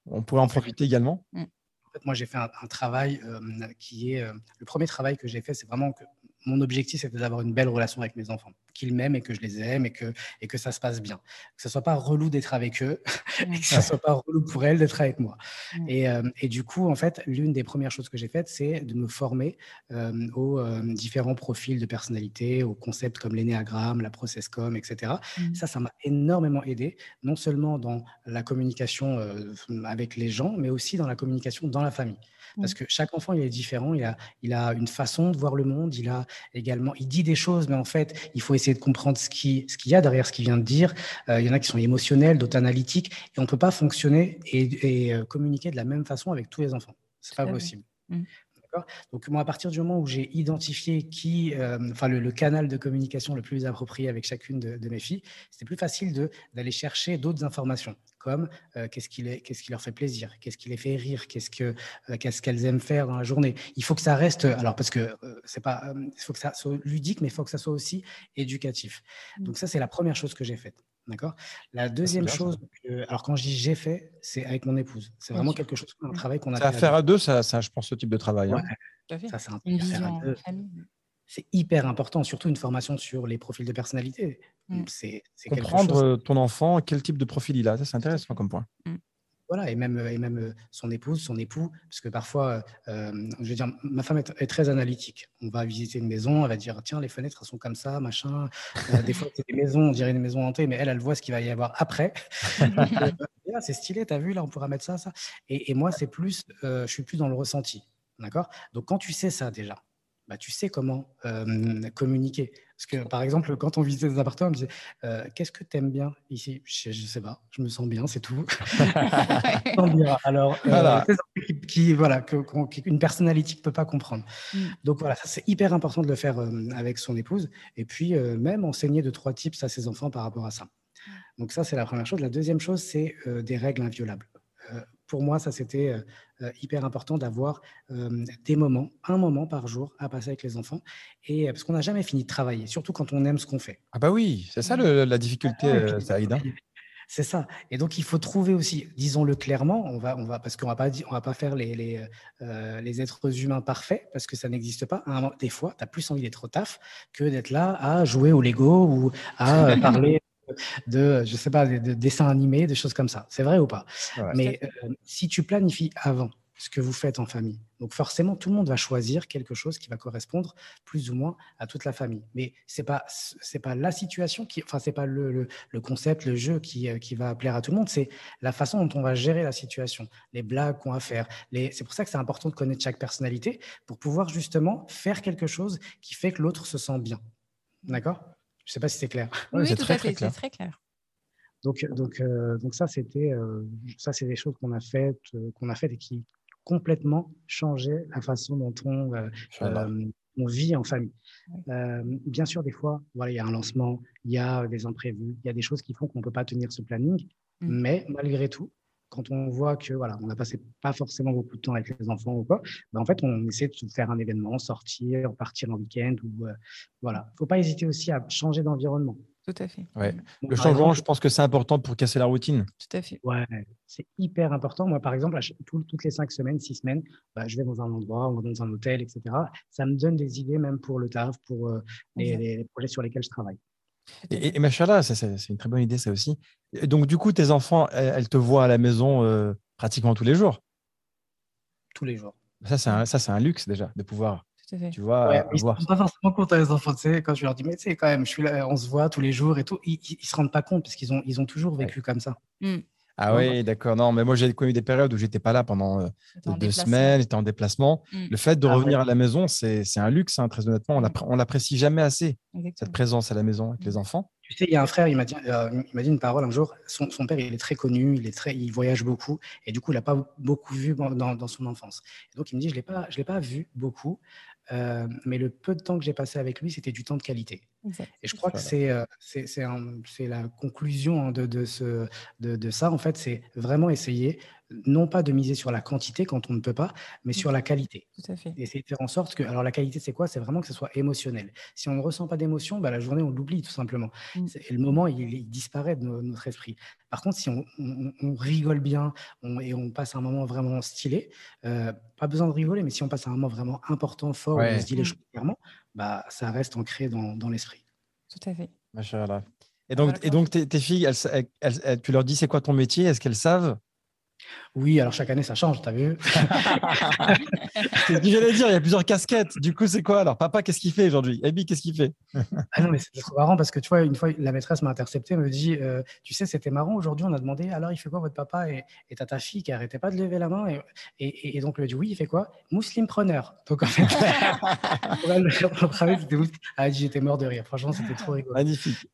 on pourrait en profiter également? Mm. En fait, moi, j'ai fait un, travail euh, qui est. le premier travail que j'ai fait, c'est vraiment que mon objectif, c'était d'avoir une belle relation avec mes enfants, qu'ils m'aiment et que je les aime et que, et que ça se passe bien. Que ce soit pas relou d'être avec eux et que ce soit pas relou pour elles d'être avec moi. Et, euh, et, du coup, en fait, l'une des premières choses que j'ai faites, c'est de me former euh, aux euh, différents profils de personnalité, aux concepts comme l'énéagramme, la processcom, etc. Mmh. Ça, ça m'a énormément aidé, non seulement dans la communication avec les gens, mais aussi dans la communication dans la famille. Parce que chaque enfant, il est différent, il a, il a une façon de voir le monde, il a également, il dit des choses, mais en fait, il faut essayer de comprendre ce qu'il ce qu'il y a derrière ce qu'il vient de dire. Euh, il y en a qui sont émotionnels, d'autres analytiques, et on ne peut pas fonctionner et, et euh, communiquer de la même façon avec tous les enfants. C'est pas possible. Mmh. Donc, moi, à partir du moment où j'ai identifié qui, euh, enfin, le, le canal de communication le plus approprié avec chacune de, de mes filles, c'était plus facile d'aller chercher d'autres informations, comme euh, qu'est-ce qui, qu'est-ce qui leur fait plaisir, qu'est-ce qui les fait rire, qu'est-ce que, euh, qu'est-ce qu'elles aiment faire dans la journée. Il faut que ça reste, alors parce que euh, c'est pas, euh, il faut que ça soit ludique, mais il faut que ça soit aussi éducatif. Mm. Donc ça, c'est la première chose que j'ai faite. D'accord? La deuxième bien, ça. chose, que- alors quand je dis j'ai fait, c'est avec mon épouse. C'est vraiment quelque chose, un Mm. travail qu'on a fait. à à faire à deux, ça, ça, je pense, ce type de travail. hein. Ouais, ça, c'est un Une truc à faire à deux. C'est hyper important, surtout une formation sur les profils de personnalité. Mm. C'est Comprendre chose. euh, ton enfant, quel type de profil il a, ça c'est intéressant comme point. Voilà, et même, et même euh, son épouse, son époux, parce que parfois, euh, je veux dire, ma femme est, est très analytique. On va visiter une maison, elle va dire tiens, les fenêtres elles sont comme ça, machin. Euh, des fois, c'est des maisons, on dirait une maison hantée, mais elle, elle voit ce qu'il va y avoir après. Ah, c'est stylé, t'as vu, là, on pourra mettre ça, ça. Et, et moi, c'est plus, euh, je suis plus dans le ressenti. D'accord? Donc, quand tu sais ça déjà, bah, tu sais comment euh, communiquer. Parce que, par exemple, quand on visitait des appartements, on me disait euh, Qu'est-ce que tu aimes bien? Ici Je ne sais pas, je me sens bien, c'est tout. Alors, euh, Voilà. c'est qui, qui- voilà, que- qu'on- qu'une personnalité ne peut pas comprendre. Mm. Donc voilà, ça c'est hyper important de le faire euh, avec son épouse. Et puis euh, même enseigner deux, trois tips à ses enfants par rapport à ça. Donc ça, c'est la première chose. La deuxième chose, c'est euh, des règles inviolables. Pour moi, ça, c'était euh, euh, hyper important d'avoir euh, des moments, un moment par jour à passer avec les enfants. Et parce qu'on n'a jamais fini de travailler, surtout quand on aime ce qu'on fait. Ah bah oui, c'est ça le- la difficulté, Ouais, Saïd. hein. C'est ça. Et donc, il faut trouver aussi, disons-le clairement, on va, on va, parce qu'on va pas, on va pas faire les, les, euh, les êtres humains parfaits, parce que ça n'existe pas. Des fois, tu as plus envie d'être au taf que d'être là à jouer au Lego ou à parler de, je sais pas, de, de dessins animés, de choses comme ça. C'est vrai ou pas? Ouais. Mais euh, si tu planifies avant ce que vous faites en famille, donc forcément, tout le monde va choisir quelque chose qui va correspondre plus ou moins à toute la famille. Mais c'est pas, c'est pas la situation qui, enfin, c'est pas le, le, le concept, le jeu qui, euh, qui va plaire à tout le monde, c'est la façon dont on va gérer la situation, les blagues qu'on va faire. Les... C'est pour ça que c'est important de connaître chaque personnalité pour pouvoir justement faire quelque chose qui fait que l'autre se sent bien. D'accord? Je sais pas si c'est clair. Oui, c'est tout très, à très fait, c'est très clair. Donc, donc, euh, donc ça, c'était, euh, ça, c'est des choses qu'on a faites, euh, qu'on a faites et qui complètement changeaient la façon dont on, euh, euh, vit en famille. Euh, bien sûr, des fois, voilà, il y a un lancement, il y a des imprévus, il y a des choses qui font qu'on ne peut pas tenir ce planning, Mm. mais malgré tout, quand on voit que voilà, on n'a passé pas forcément beaucoup de temps avec les enfants ou quoi, ben, en fait, on essaie de faire un événement, sortir, partir en week-end ou euh, voilà. Faut pas hésiter aussi à changer d'environnement. Tout à fait. Ouais. Le changement, exemple, je pense que c'est important pour casser la routine. Tout à fait. Ouais, c'est hyper important. Moi, par exemple, tout- toutes les cinq semaines, six semaines, bah, je vais dans un endroit, on va dans un hôtel, etc. Ça me donne des idées même pour le taf, pour euh, les, Exact. les- les projets sur lesquels je travaille. Et, et, et machallah, ça, c'est c'est une très bonne idée, ça aussi. Et donc, du coup, tes enfants, elles, elles te voient à la maison euh, pratiquement tous les jours? Tous les jours. Ça, c'est un, ça, c'est un luxe déjà, de pouvoir, Tout à fait. tu vois, Ouais, ils ne se rendent pas forcément compte, les enfants. Tu sais, quand je leur dis, mais tu sais, quand même, je suis là, on se voit tous les jours et tout, ils ne se rendent pas compte parce qu'ils ont, ils ont toujours vécu comme ça. Mm. Ah Ouais, oui, d'accord. Non, mais moi, j'ai connu des périodes où j'étais pas là pendant euh, deux déplacement. semaines, j'étais en déplacement. Mm. Le fait de Ah ouais. revenir à la maison, c'est c'est un luxe, hein, très honnêtement. On Mm. on l'apprécie jamais assez, cette présence à la maison avec les enfants. Tu sais, il y a un frère, il m'a dit, euh, il m'a dit une parole un jour. Son, son père, il est très connu, il est très, il voyage beaucoup, et du coup, il n'a pas beaucoup vu dans, dans- dans son enfance. Et donc, il me dit, je l'ai pas, je l'ai pas vu beaucoup, euh, mais le peu de temps que j'ai passé avec lui, c'était du temps de qualité. Et je crois que Voilà. euh, c'est c'est un- c'est la conclusion hein, de, de, ce, de, de ça. En fait, c'est vraiment essayer, non pas de miser sur la quantité quand on ne peut pas, mais sur la qualité. Tout à fait. Et essayer de faire en sorte que. Alors, la qualité, c'est quoi? C'est vraiment que ce soit émotionnel. Si on ne ressent pas d'émotion, bah, la journée, on l'oublie tout simplement. Mm. C'est- Et le moment, il, il disparaît de no- notre esprit. Par contre, si on, on- on rigole bien on- et on passe un moment vraiment stylé, euh, pas besoin de rigoler, mais si on passe un moment vraiment important, fort, où Ouais. on se dit les Mm. choses clairement, bah, ça reste ancré dans, dans l'esprit. Tout à fait. Machallah. Et donc, Voilà. et donc tes, tes filles, elles, elles- elles- elles- tu leur dis c'est quoi ton métier? Est-ce qu'elles savent? Oui, alors chaque année, ça change, t'as vu C'est ce que j'allais dire, il y a plusieurs casquettes. Du coup, c'est quoi alors? Papa, qu'est-ce qu'il fait aujourd'hui? Abby, qu'est-ce qu'il fait? Ah non, mais c'est trop marrant parce que tu vois, une fois, la maîtresse m'a intercepté, me dit euh, Tu sais, c'était marrant, aujourd'hui, on a demandé Alors, il fait quoi votre papa? Et t'as ta fille qui arrêtait pas de lever la main. Et, et, et donc, elle a dit Oui, il fait quoi? Muslim preneur. Donc, en fait, c'était Muslim. Elle a dit J'étais mort de rire. Franchement, c'était trop rigolo. Magnifique.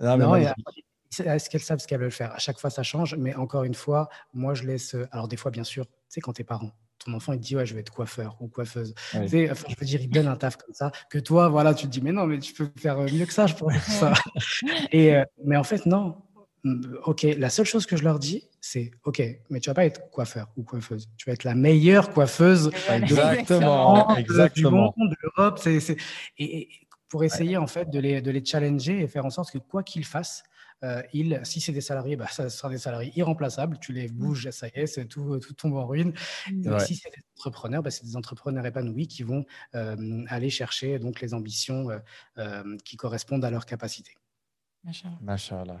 Non, mais Non, magnifique. Est-ce qu'elles savent ce qu'elles veulent faire À chaque fois, ça change, mais encore une fois, moi, je laisse. euh, Alors, des fois, bien sûr, tu sais, quand t'es parent, ton enfant il te dit ouais je vais être coiffeur ou coiffeuse. Oui. Tu sais, enfin, je veux dire il donne un taf comme ça que toi voilà tu te dis mais non mais tu peux faire mieux que ça je pense ça. Et euh, mais en fait non. Ok, la seule chose que je leur dis, c'est ok, mais tu vas pas être coiffeur ou coiffeuse. Tu vas être la meilleure coiffeuse Exactement, exactement. du monde, de l'Europe. c'est- c'est- Et, et pour essayer en fait de les, de les challenger et faire en sorte que quoi qu'ils fassent, euh, ils, si c'est des salariés, bah, ça sera des salariés irremplaçables. Tu les bouges, ça y est, c'est tout, tout tombe en ruine. Et Ouais. si c'est des entrepreneurs, bah, c'est des entrepreneurs épanouis qui vont euh, aller chercher donc les ambitions euh, euh, qui correspondent à leurs capacités. Machallah.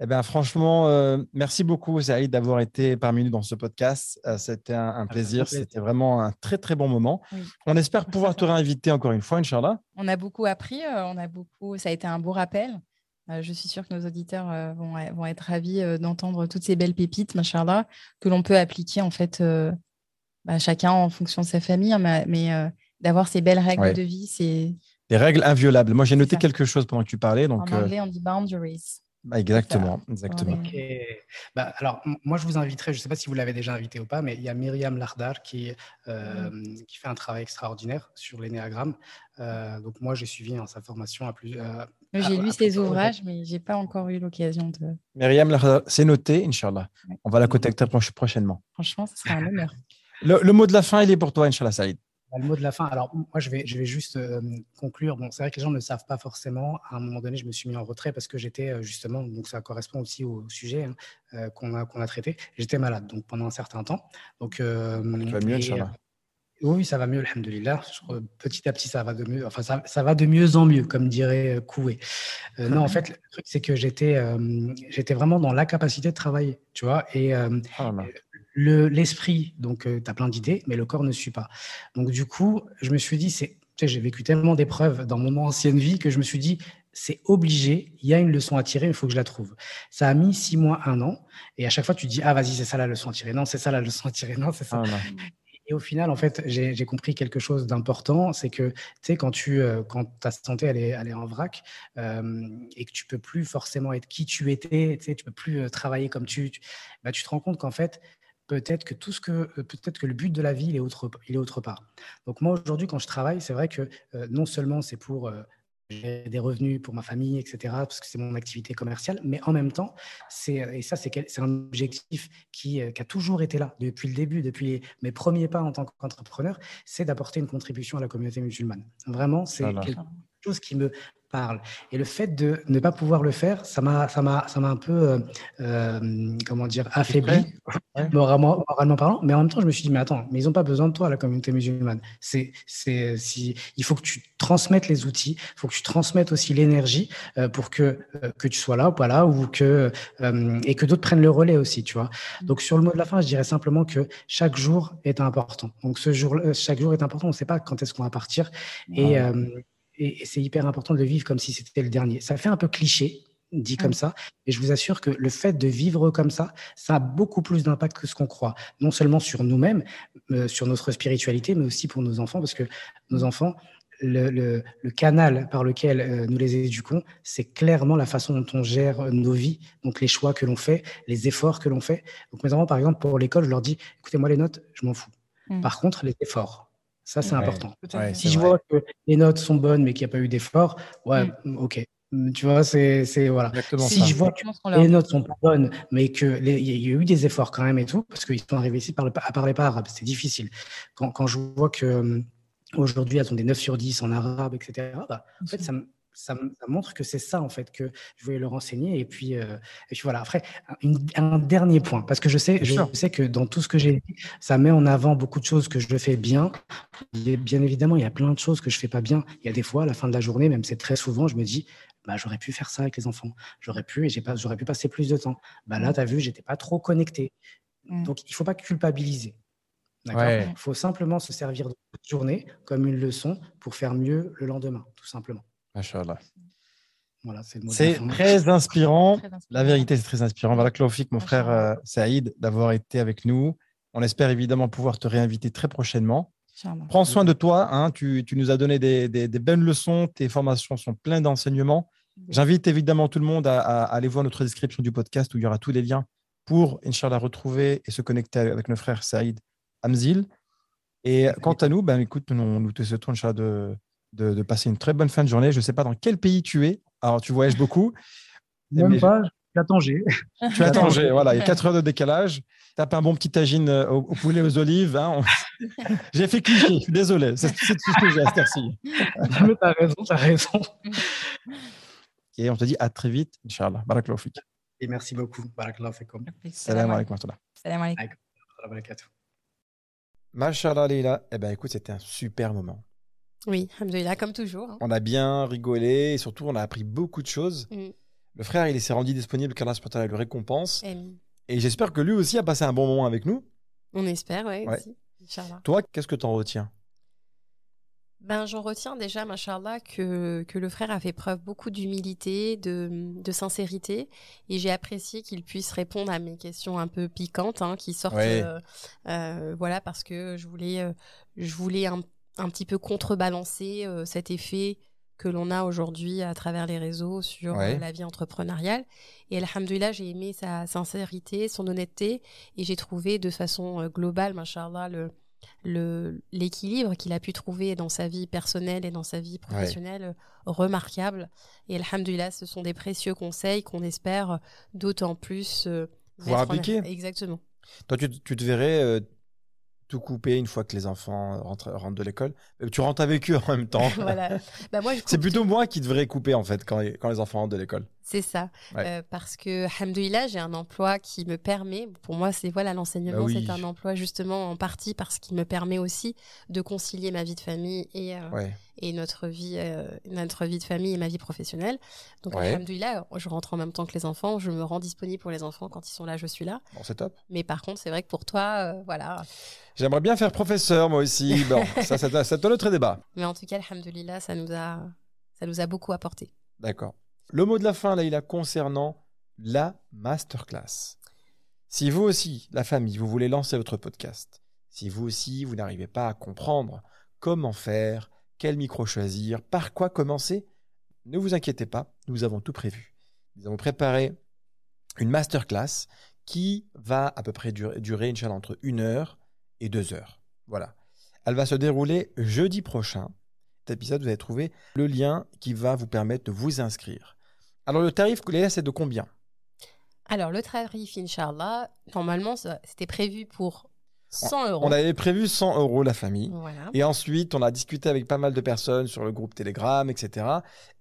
Eh bien, franchement, euh, merci beaucoup, Saïd, d'avoir été parmi nous dans ce podcast. Euh, C'était un, un plaisir. C'était vraiment un très, très bon moment. Oui. On espère pouvoir te réinviter encore une fois, Inch'Allah. On a beaucoup appris, euh, on a beaucoup, ça a été un beau rappel. Euh, je suis sûre que nos auditeurs euh, vont, vont être ravis euh, d'entendre toutes ces belles pépites, machallah, que l'on peut appliquer en fait bah, chacun en fonction de sa famille, hein, mais, mais, d'avoir ces belles règles Ouais. de vie, c'est Des règles inviolables. Moi, j'ai noté quelque chose pendant que tu parlais. en Donc, euh, anglais on dit boundaries. Bah, exactement. exactement. Bah, alors, moi, je vous inviterai, je ne sais pas si vous l'avez déjà invité ou pas, mais il y a Myriam Lardar qui, euh, qui fait un travail extraordinaire sur l'énéagramme. Euh, donc, moi, j'ai suivi hein, sa formation à plus. euh, J'ai à lu ses ouvrages, mais j'ai pas encore eu l'occasion de. Myriam, Lahda, c'est noté, Inch'Allah. Ouais. On va la contacter prochainement. Franchement, ce sera un honneur. Le, le mot de la fin, il est pour toi, Inch'Allah, Saïd. Bah, Le mot de la fin. Alors, moi, je vais, je vais juste euh, conclure. Bon, c'est vrai que les gens ne le savent pas forcément. À un moment donné, je me suis mis en retrait parce que j'étais euh, justement, donc ça correspond aussi au sujet hein, euh, qu'on a, qu'on a traité. J'étais malade, donc pendant un certain temps. Donc, euh, Tu vas mieux, Inch'Allah. Oui, ça va mieux, alhamdoulilah. Petit à petit, ça va de mieux. Enfin, ça, ça va de mieux en mieux, comme dirait Coué. Euh, non, en fait, le truc, c'est que j'étais euh, j'étais vraiment dans la capacité de travailler, tu vois. Et euh, Ah, le- l'esprit, donc tu as plein d'idées, mais le corps ne suit pas. Donc du coup, je me suis dit, c'est, j'ai vécu tellement d'épreuves dans mon ancienne vie que je me suis dit, c'est obligé, il y a une leçon à tirer, il faut que je la trouve. Ça a mis six mois, un an, et à chaque fois tu dis, ah vas-y, c'est ça la leçon à tirer, non, c'est ça la leçon à tirer, non, c'est ça. Ah. Et au final, en fait, j'ai j'ai compris quelque chose d'important, c'est que, tu sais, quand, tu, euh, quand ta santé, elle est, elle est en vrac, euh, et que tu peux plus forcément être qui tu étais, tu sais, tu peux plus euh, travailler comme tu, tu, bah, tu te rends compte qu'en fait, peut-être que tout ce que, euh, peut-être que le but de la vie, il est autre, il est autre part. Donc moi, aujourd'hui, quand je travaille, c'est vrai que euh, non seulement c'est pour euh, des revenus pour ma famille, etc., parce que c'est mon activité commerciale, mais en même temps, c'est, et ça, c'est c'est un objectif qui, qui a toujours été là depuis le début, depuis les- mes premiers pas en tant qu'entrepreneur, c'est d'apporter une contribution à la communauté musulmane. Vraiment, c'est Voilà. quelque chose qui me parle. Et le fait de ne pas pouvoir le faire, ça m'a, ça m'a, ça m'a un peu, euh, euh, comment dire, affaibli, moralement, moralement parlant. Mais en même temps, je me suis dit, mais attends, mais ils n'ont pas besoin de toi, la communauté musulmane. C'est, c'est, si, il faut que tu transmettes les outils, il faut que tu transmettes aussi l'énergie euh, pour que, euh, que tu sois là ou pas là, ou que, et que d'autres prennent le relais aussi, tu vois. Donc, sur le mot de la fin, je dirais simplement que chaque jour est important. Donc, ce jour, chaque jour est important. On ne sait pas quand est-ce qu'on va partir. Et, Ah. Et, et c'est hyper important de le vivre comme si c'était le dernier. Ça fait un peu cliché, dit comme Mm. ça, mais je vous assure que le fait de vivre comme ça, ça a beaucoup plus d'impact que ce qu'on croit. Non seulement sur nous-mêmes, euh, sur notre spiritualité, mais aussi pour nos enfants, parce que nos enfants, le, le- le canal par lequel euh, nous les éduquons, c'est clairement la façon dont on gère nos vies, donc les choix que l'on fait, les efforts que l'on fait. Donc mes enfants, par exemple, pour l'école, je leur dis, écoutez, moi les notes, je m'en fous. Mm. Par contre, les efforts, ça c'est Ouais. important. Ouais, Si je vrai. vois que les notes sont bonnes, mais qu'il n'y a pas eu d'effort, ouais, ok. Tu vois, c'est c'est- voilà. Exactement Si ça. je vois que les notes sont pas bonnes, mais que les- il y a eu des efforts quand même et tout, parce qu'ils sont arrivés ici par le, à parler pas arabe, c'est difficile. Quand, quand je vois que aujourd'hui elles ont des 9 sur 10 en arabe, etc., bah, en fait, ça me, ça, montre que c'est ça en fait que je voulais leur enseigner. Et puis, euh, et puis voilà. Après, une- un dernier point, parce que je sais, je sais que dans tout ce que j'ai dit, ça met en avant beaucoup de choses que je fais bien. Et bien évidemment, il y a plein de choses que je fais pas bien. Il y a des fois, à la fin de la journée, même c'est très souvent, je me dis, bah, j'aurais pu faire ça avec les enfants. J'aurais pu et j'ai pas, j'aurais pu passer plus de temps. Bah, là, tu as vu, j'étais pas trop connecté. Mm. Donc, il faut pas culpabiliser. Ouais. Il faut simplement se servir de cette journée comme une leçon pour faire mieux le lendemain, tout simplement. Machallah. Voilà, c'est très inspirant. Très inspirant. La vérité, c'est très inspirant. Voilà, Claufic, mon frère euh, Saïd, d'avoir été avec nous. On espère évidemment pouvoir te réinviter très prochainement. Prends soin de toi. hein. Tu, tu nous as donné des, des- des belles leçons. Tes formations sont pleines d'enseignements. J'invite évidemment tout le monde à, à- à aller voir notre description du podcast où il y aura tous les liens pour, Inch'Allah, retrouver et se connecter avec nos frères Saïd Amzil. Et quant à nous, ben, écoute, nous, nous te souhaitons Inch'Allah, de, de, de passer une très bonne fin de journée. Je ne sais pas dans quel pays tu es. Alors, tu voyages beaucoup. Même Mais- pas, je suis à Tanger. Tu as Tanger, voilà, il y a 4 heures de décalage. Tape un bon petit tagine euh, au, au poulet aux olives. hein. On- J'ai fait cliché, je suis désolé. C'est tout ce que j'ai à cette heure-ci. Mais t'as raison, t'as raison. Et on te dit à très vite, Inch'Allah. Barakallahu fik. Et merci beaucoup. Barakallahu fikum. Salam alaikum. wa rahmatullah. Salam alaikum. Mashallah, Leïla. Eh ben, écoute, c'était un super moment. Oui, comme toujours. hein. On a bien rigolé et surtout, on a appris beaucoup de choses. Mm. Le frère, il s'est rendu disponible, wa ta'ala le récompense. Et Et j'espère que lui aussi a passé un bon moment avec nous. on espère, ouais, Ouais. Toi, qu'est-ce que tu en retiens? Ben, j'en retiens déjà, machallah, que, que le frère a fait preuve beaucoup d'humilité, de, de sincérité, et j'ai apprécié qu'il puisse répondre à mes questions un peu piquantes, hein, qui sortent, Ouais. euh, euh, voilà, parce que je voulais, euh, je voulais un, un petit peu contrebalancer euh, cet effet que l'on a aujourd'hui à travers les réseaux sur Ouais. euh, la vie entrepreneuriale. Et alhamdoulilah, j'ai aimé sa sincérité, son honnêteté, et j'ai trouvé de façon euh, globale, machallah, le, le l'équilibre qu'il a pu trouver dans sa vie personnelle et dans sa vie professionnelle remarquable. Et alhamdulillah, ce sont des précieux conseils qu'on espère d'autant plus euh, Pouvoir mettre en- appliquer. Exactement. Toi, tu, tu te verrais euh, tout couper une fois que les enfants rentrent, rentrent de l'école Tu rentres avec eux en même temps. voilà. Bah, moi, C'est plutôt moi qui devrais couper en fait quand quand les enfants rentrent de l'école. C'est ça. Ouais. Euh, parce que, alhamdoulilah, j'ai un emploi qui me permet, pour moi, c'est voilà, l'enseignement, Bah oui. c'est un emploi justement en partie parce qu'il me permet aussi de concilier ma vie de famille et, euh, Ouais. et notre vie, euh, notre vie de famille et ma vie professionnelle. Donc, Ouais. je rentre en même temps que les enfants, je me rends disponible pour les enfants quand ils sont là, je suis là. Bon, c'est top. Mais par contre, c'est vrai que pour toi, voilà. J'aimerais bien faire professeur moi aussi. Bon, ça, c'est un autre débat. Mais en tout cas, alhamdoulilah, ça nous a, ça nous a beaucoup apporté. D'accord. Le mot de la fin, là, il a concernant la masterclass. Si vous aussi, la famille, vous voulez lancer votre podcast, si vous aussi, vous n'arrivez pas à comprendre comment faire, quel micro choisir, par quoi commencer, ne vous inquiétez pas, nous avons tout prévu. Nous avons préparé une masterclass qui va à peu près durer, durer Inch'Allah, entre une heure et deux heures. Voilà. Elle va se dérouler jeudi prochain. Cet épisode, vous allez trouver le lien qui va vous permettre de vous inscrire. Alors, le tarif, Léa, c'est de combien? Alors, le tarif, Inch'Allah, normalement, c'était prévu pour 100 euros. On avait prévu 100 euros la famille. Voilà. Et ensuite, on a discuté avec pas mal de personnes sur le groupe Telegram, etc.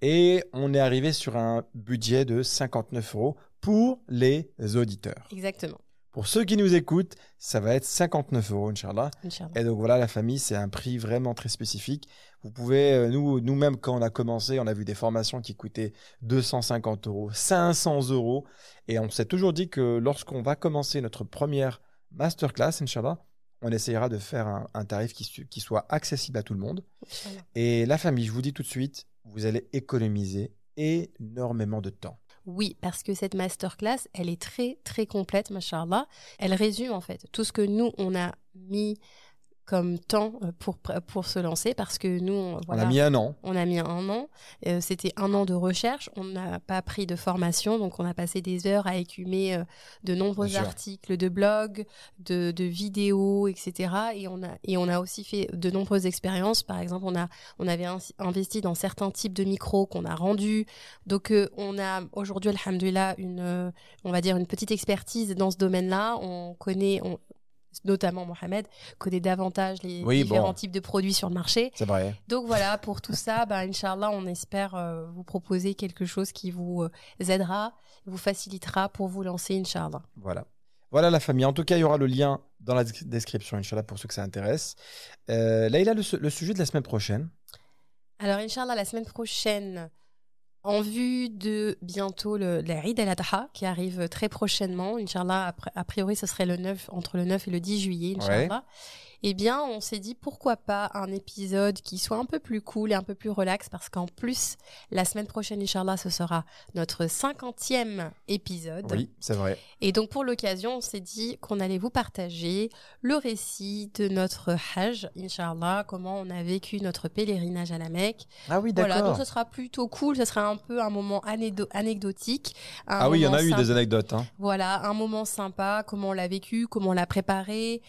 Et on est arrivé sur un budget de 59 euros pour les auditeurs. Exactement. Pour ceux qui nous écoutent, ça va être 59 euros, Inch'Allah. Inch'Allah. Et donc voilà, la famille, c'est un prix vraiment très spécifique. Vous pouvez, euh, nous, nous-mêmes, quand on a commencé, on a vu des formations qui coûtaient 250 euros, 500 euros. Et on s'est toujours dit que lorsqu'on va commencer notre première masterclass, Inch'Allah, on essayera de faire un, un tarif qui, soit accessible à tout le monde. Et la famille, je vous dis tout de suite, vous allez économiser énormément de temps. Oui, parce que cette masterclass, elle est très, très complète, machallah. Elle résume, en fait, tout ce que nous, on a mis comme temps euh, pour, pour se lancer, parce que nous, on, voilà, On a mis un an. on a mis un an. Euh, C'était un an de recherche. On n'a pas pris de formation, donc on a passé des heures à écumer euh, de nombreux articles de blog, de, de vidéos, etc. Et on a et on a aussi fait de nombreuses expériences. Par exemple, on a on avait investi dans certains types de micros qu'on a rendus. Donc euh, on a aujourd'hui, alhamdulillah, une on va dire une petite expertise dans ce domaine-là. On connaît on- notamment Mohamed connaît davantage les Oui, différents bon. types de produits sur le marché. C'est vrai. Donc voilà, pour tout ça, bah, Inch'Allah, on espère euh, vous proposer quelque chose qui vous euh, aidera, vous facilitera pour vous lancer, Inch'Allah. Voilà. Voilà la famille. En tout cas, il y aura le lien dans la des- description, Inch'Allah, pour ceux que ça intéresse. Euh, Laïla, le, le sujet de la semaine prochaine? Alors, Inch'Allah, la semaine prochaine, en vue de bientôt le, la Eid al-Adha, qui arrive très prochainement, Inch'Allah, a priori, ce serait le 9, entre le 9 et le 10 juillet, Inch'Allah. Eh bien, on s'est dit pourquoi pas un épisode qui soit un peu plus cool et un peu plus relax, parce qu'en plus, la semaine prochaine, Inch'Allah, ce sera notre 50e épisode. Oui, c'est vrai. Et donc pour l'occasion, on s'est dit qu'on allait vous partager le récit de notre Hajj, Inch'Allah, comment on a vécu notre pèlerinage à la Mecque. Ah oui, Voilà, donc ce sera plutôt cool, ce sera un peu un moment anecdotique. un Ah oui, il y en a eu sympa. des anecdotes. hein. Voilà, un moment sympa, comment on l'a vécu, comment on l'a préparé,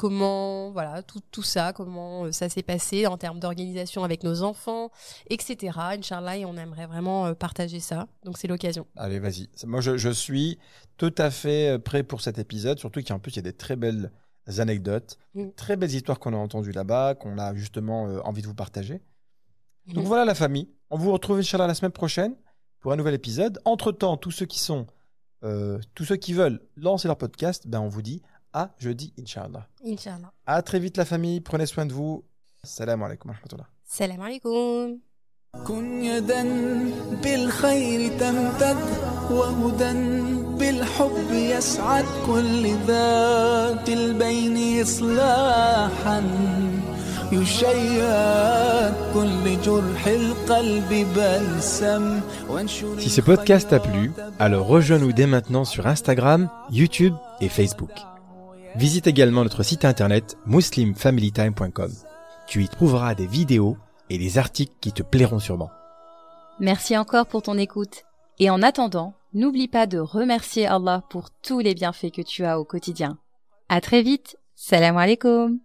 comment, voilà, tout, tout ça, comment euh, ça s'est passé en termes d'organisation avec nos enfants, etc. Inch'Allah, et on aimerait vraiment euh, partager ça. Donc c'est l'occasion. Allez, vas-y. Moi, je, je suis tout à fait euh, prêt pour cet épisode, surtout qu'en plus, il y a des très belles anecdotes, Mm. très belles histoires qu'on a entendues là-bas, qu'on a justement euh, envie de vous partager. Donc Mhm. voilà la famille. On vous retrouve Inch'Allah la semaine prochaine pour un nouvel épisode. Entre-temps, tous ceux qui sont, euh, tous ceux qui veulent lancer leur podcast, ben on vous dit à jeudi Inch'Allah. Inch'Allah. À très vite la famille, prenez soin de vous. Salam alaikum wa rahmatullah. Salam alaikum. كن يدا بالخير تمتد وهدى بالحب يسعد كل ذات البين إصلاحا يشيد كل جرح القلب بلسم وانشر Si ce podcast t'a plu, alors rejoins-nous dès maintenant sur Instagram, YouTube et Facebook. Visite également notre site internet muslimfamilytime.com. Tu y trouveras des vidéos et des articles qui te plairont sûrement. Merci encore pour ton écoute. Et en attendant, n'oublie pas de remercier Allah pour tous les bienfaits que tu as au quotidien. À très vite. Salam alaikum.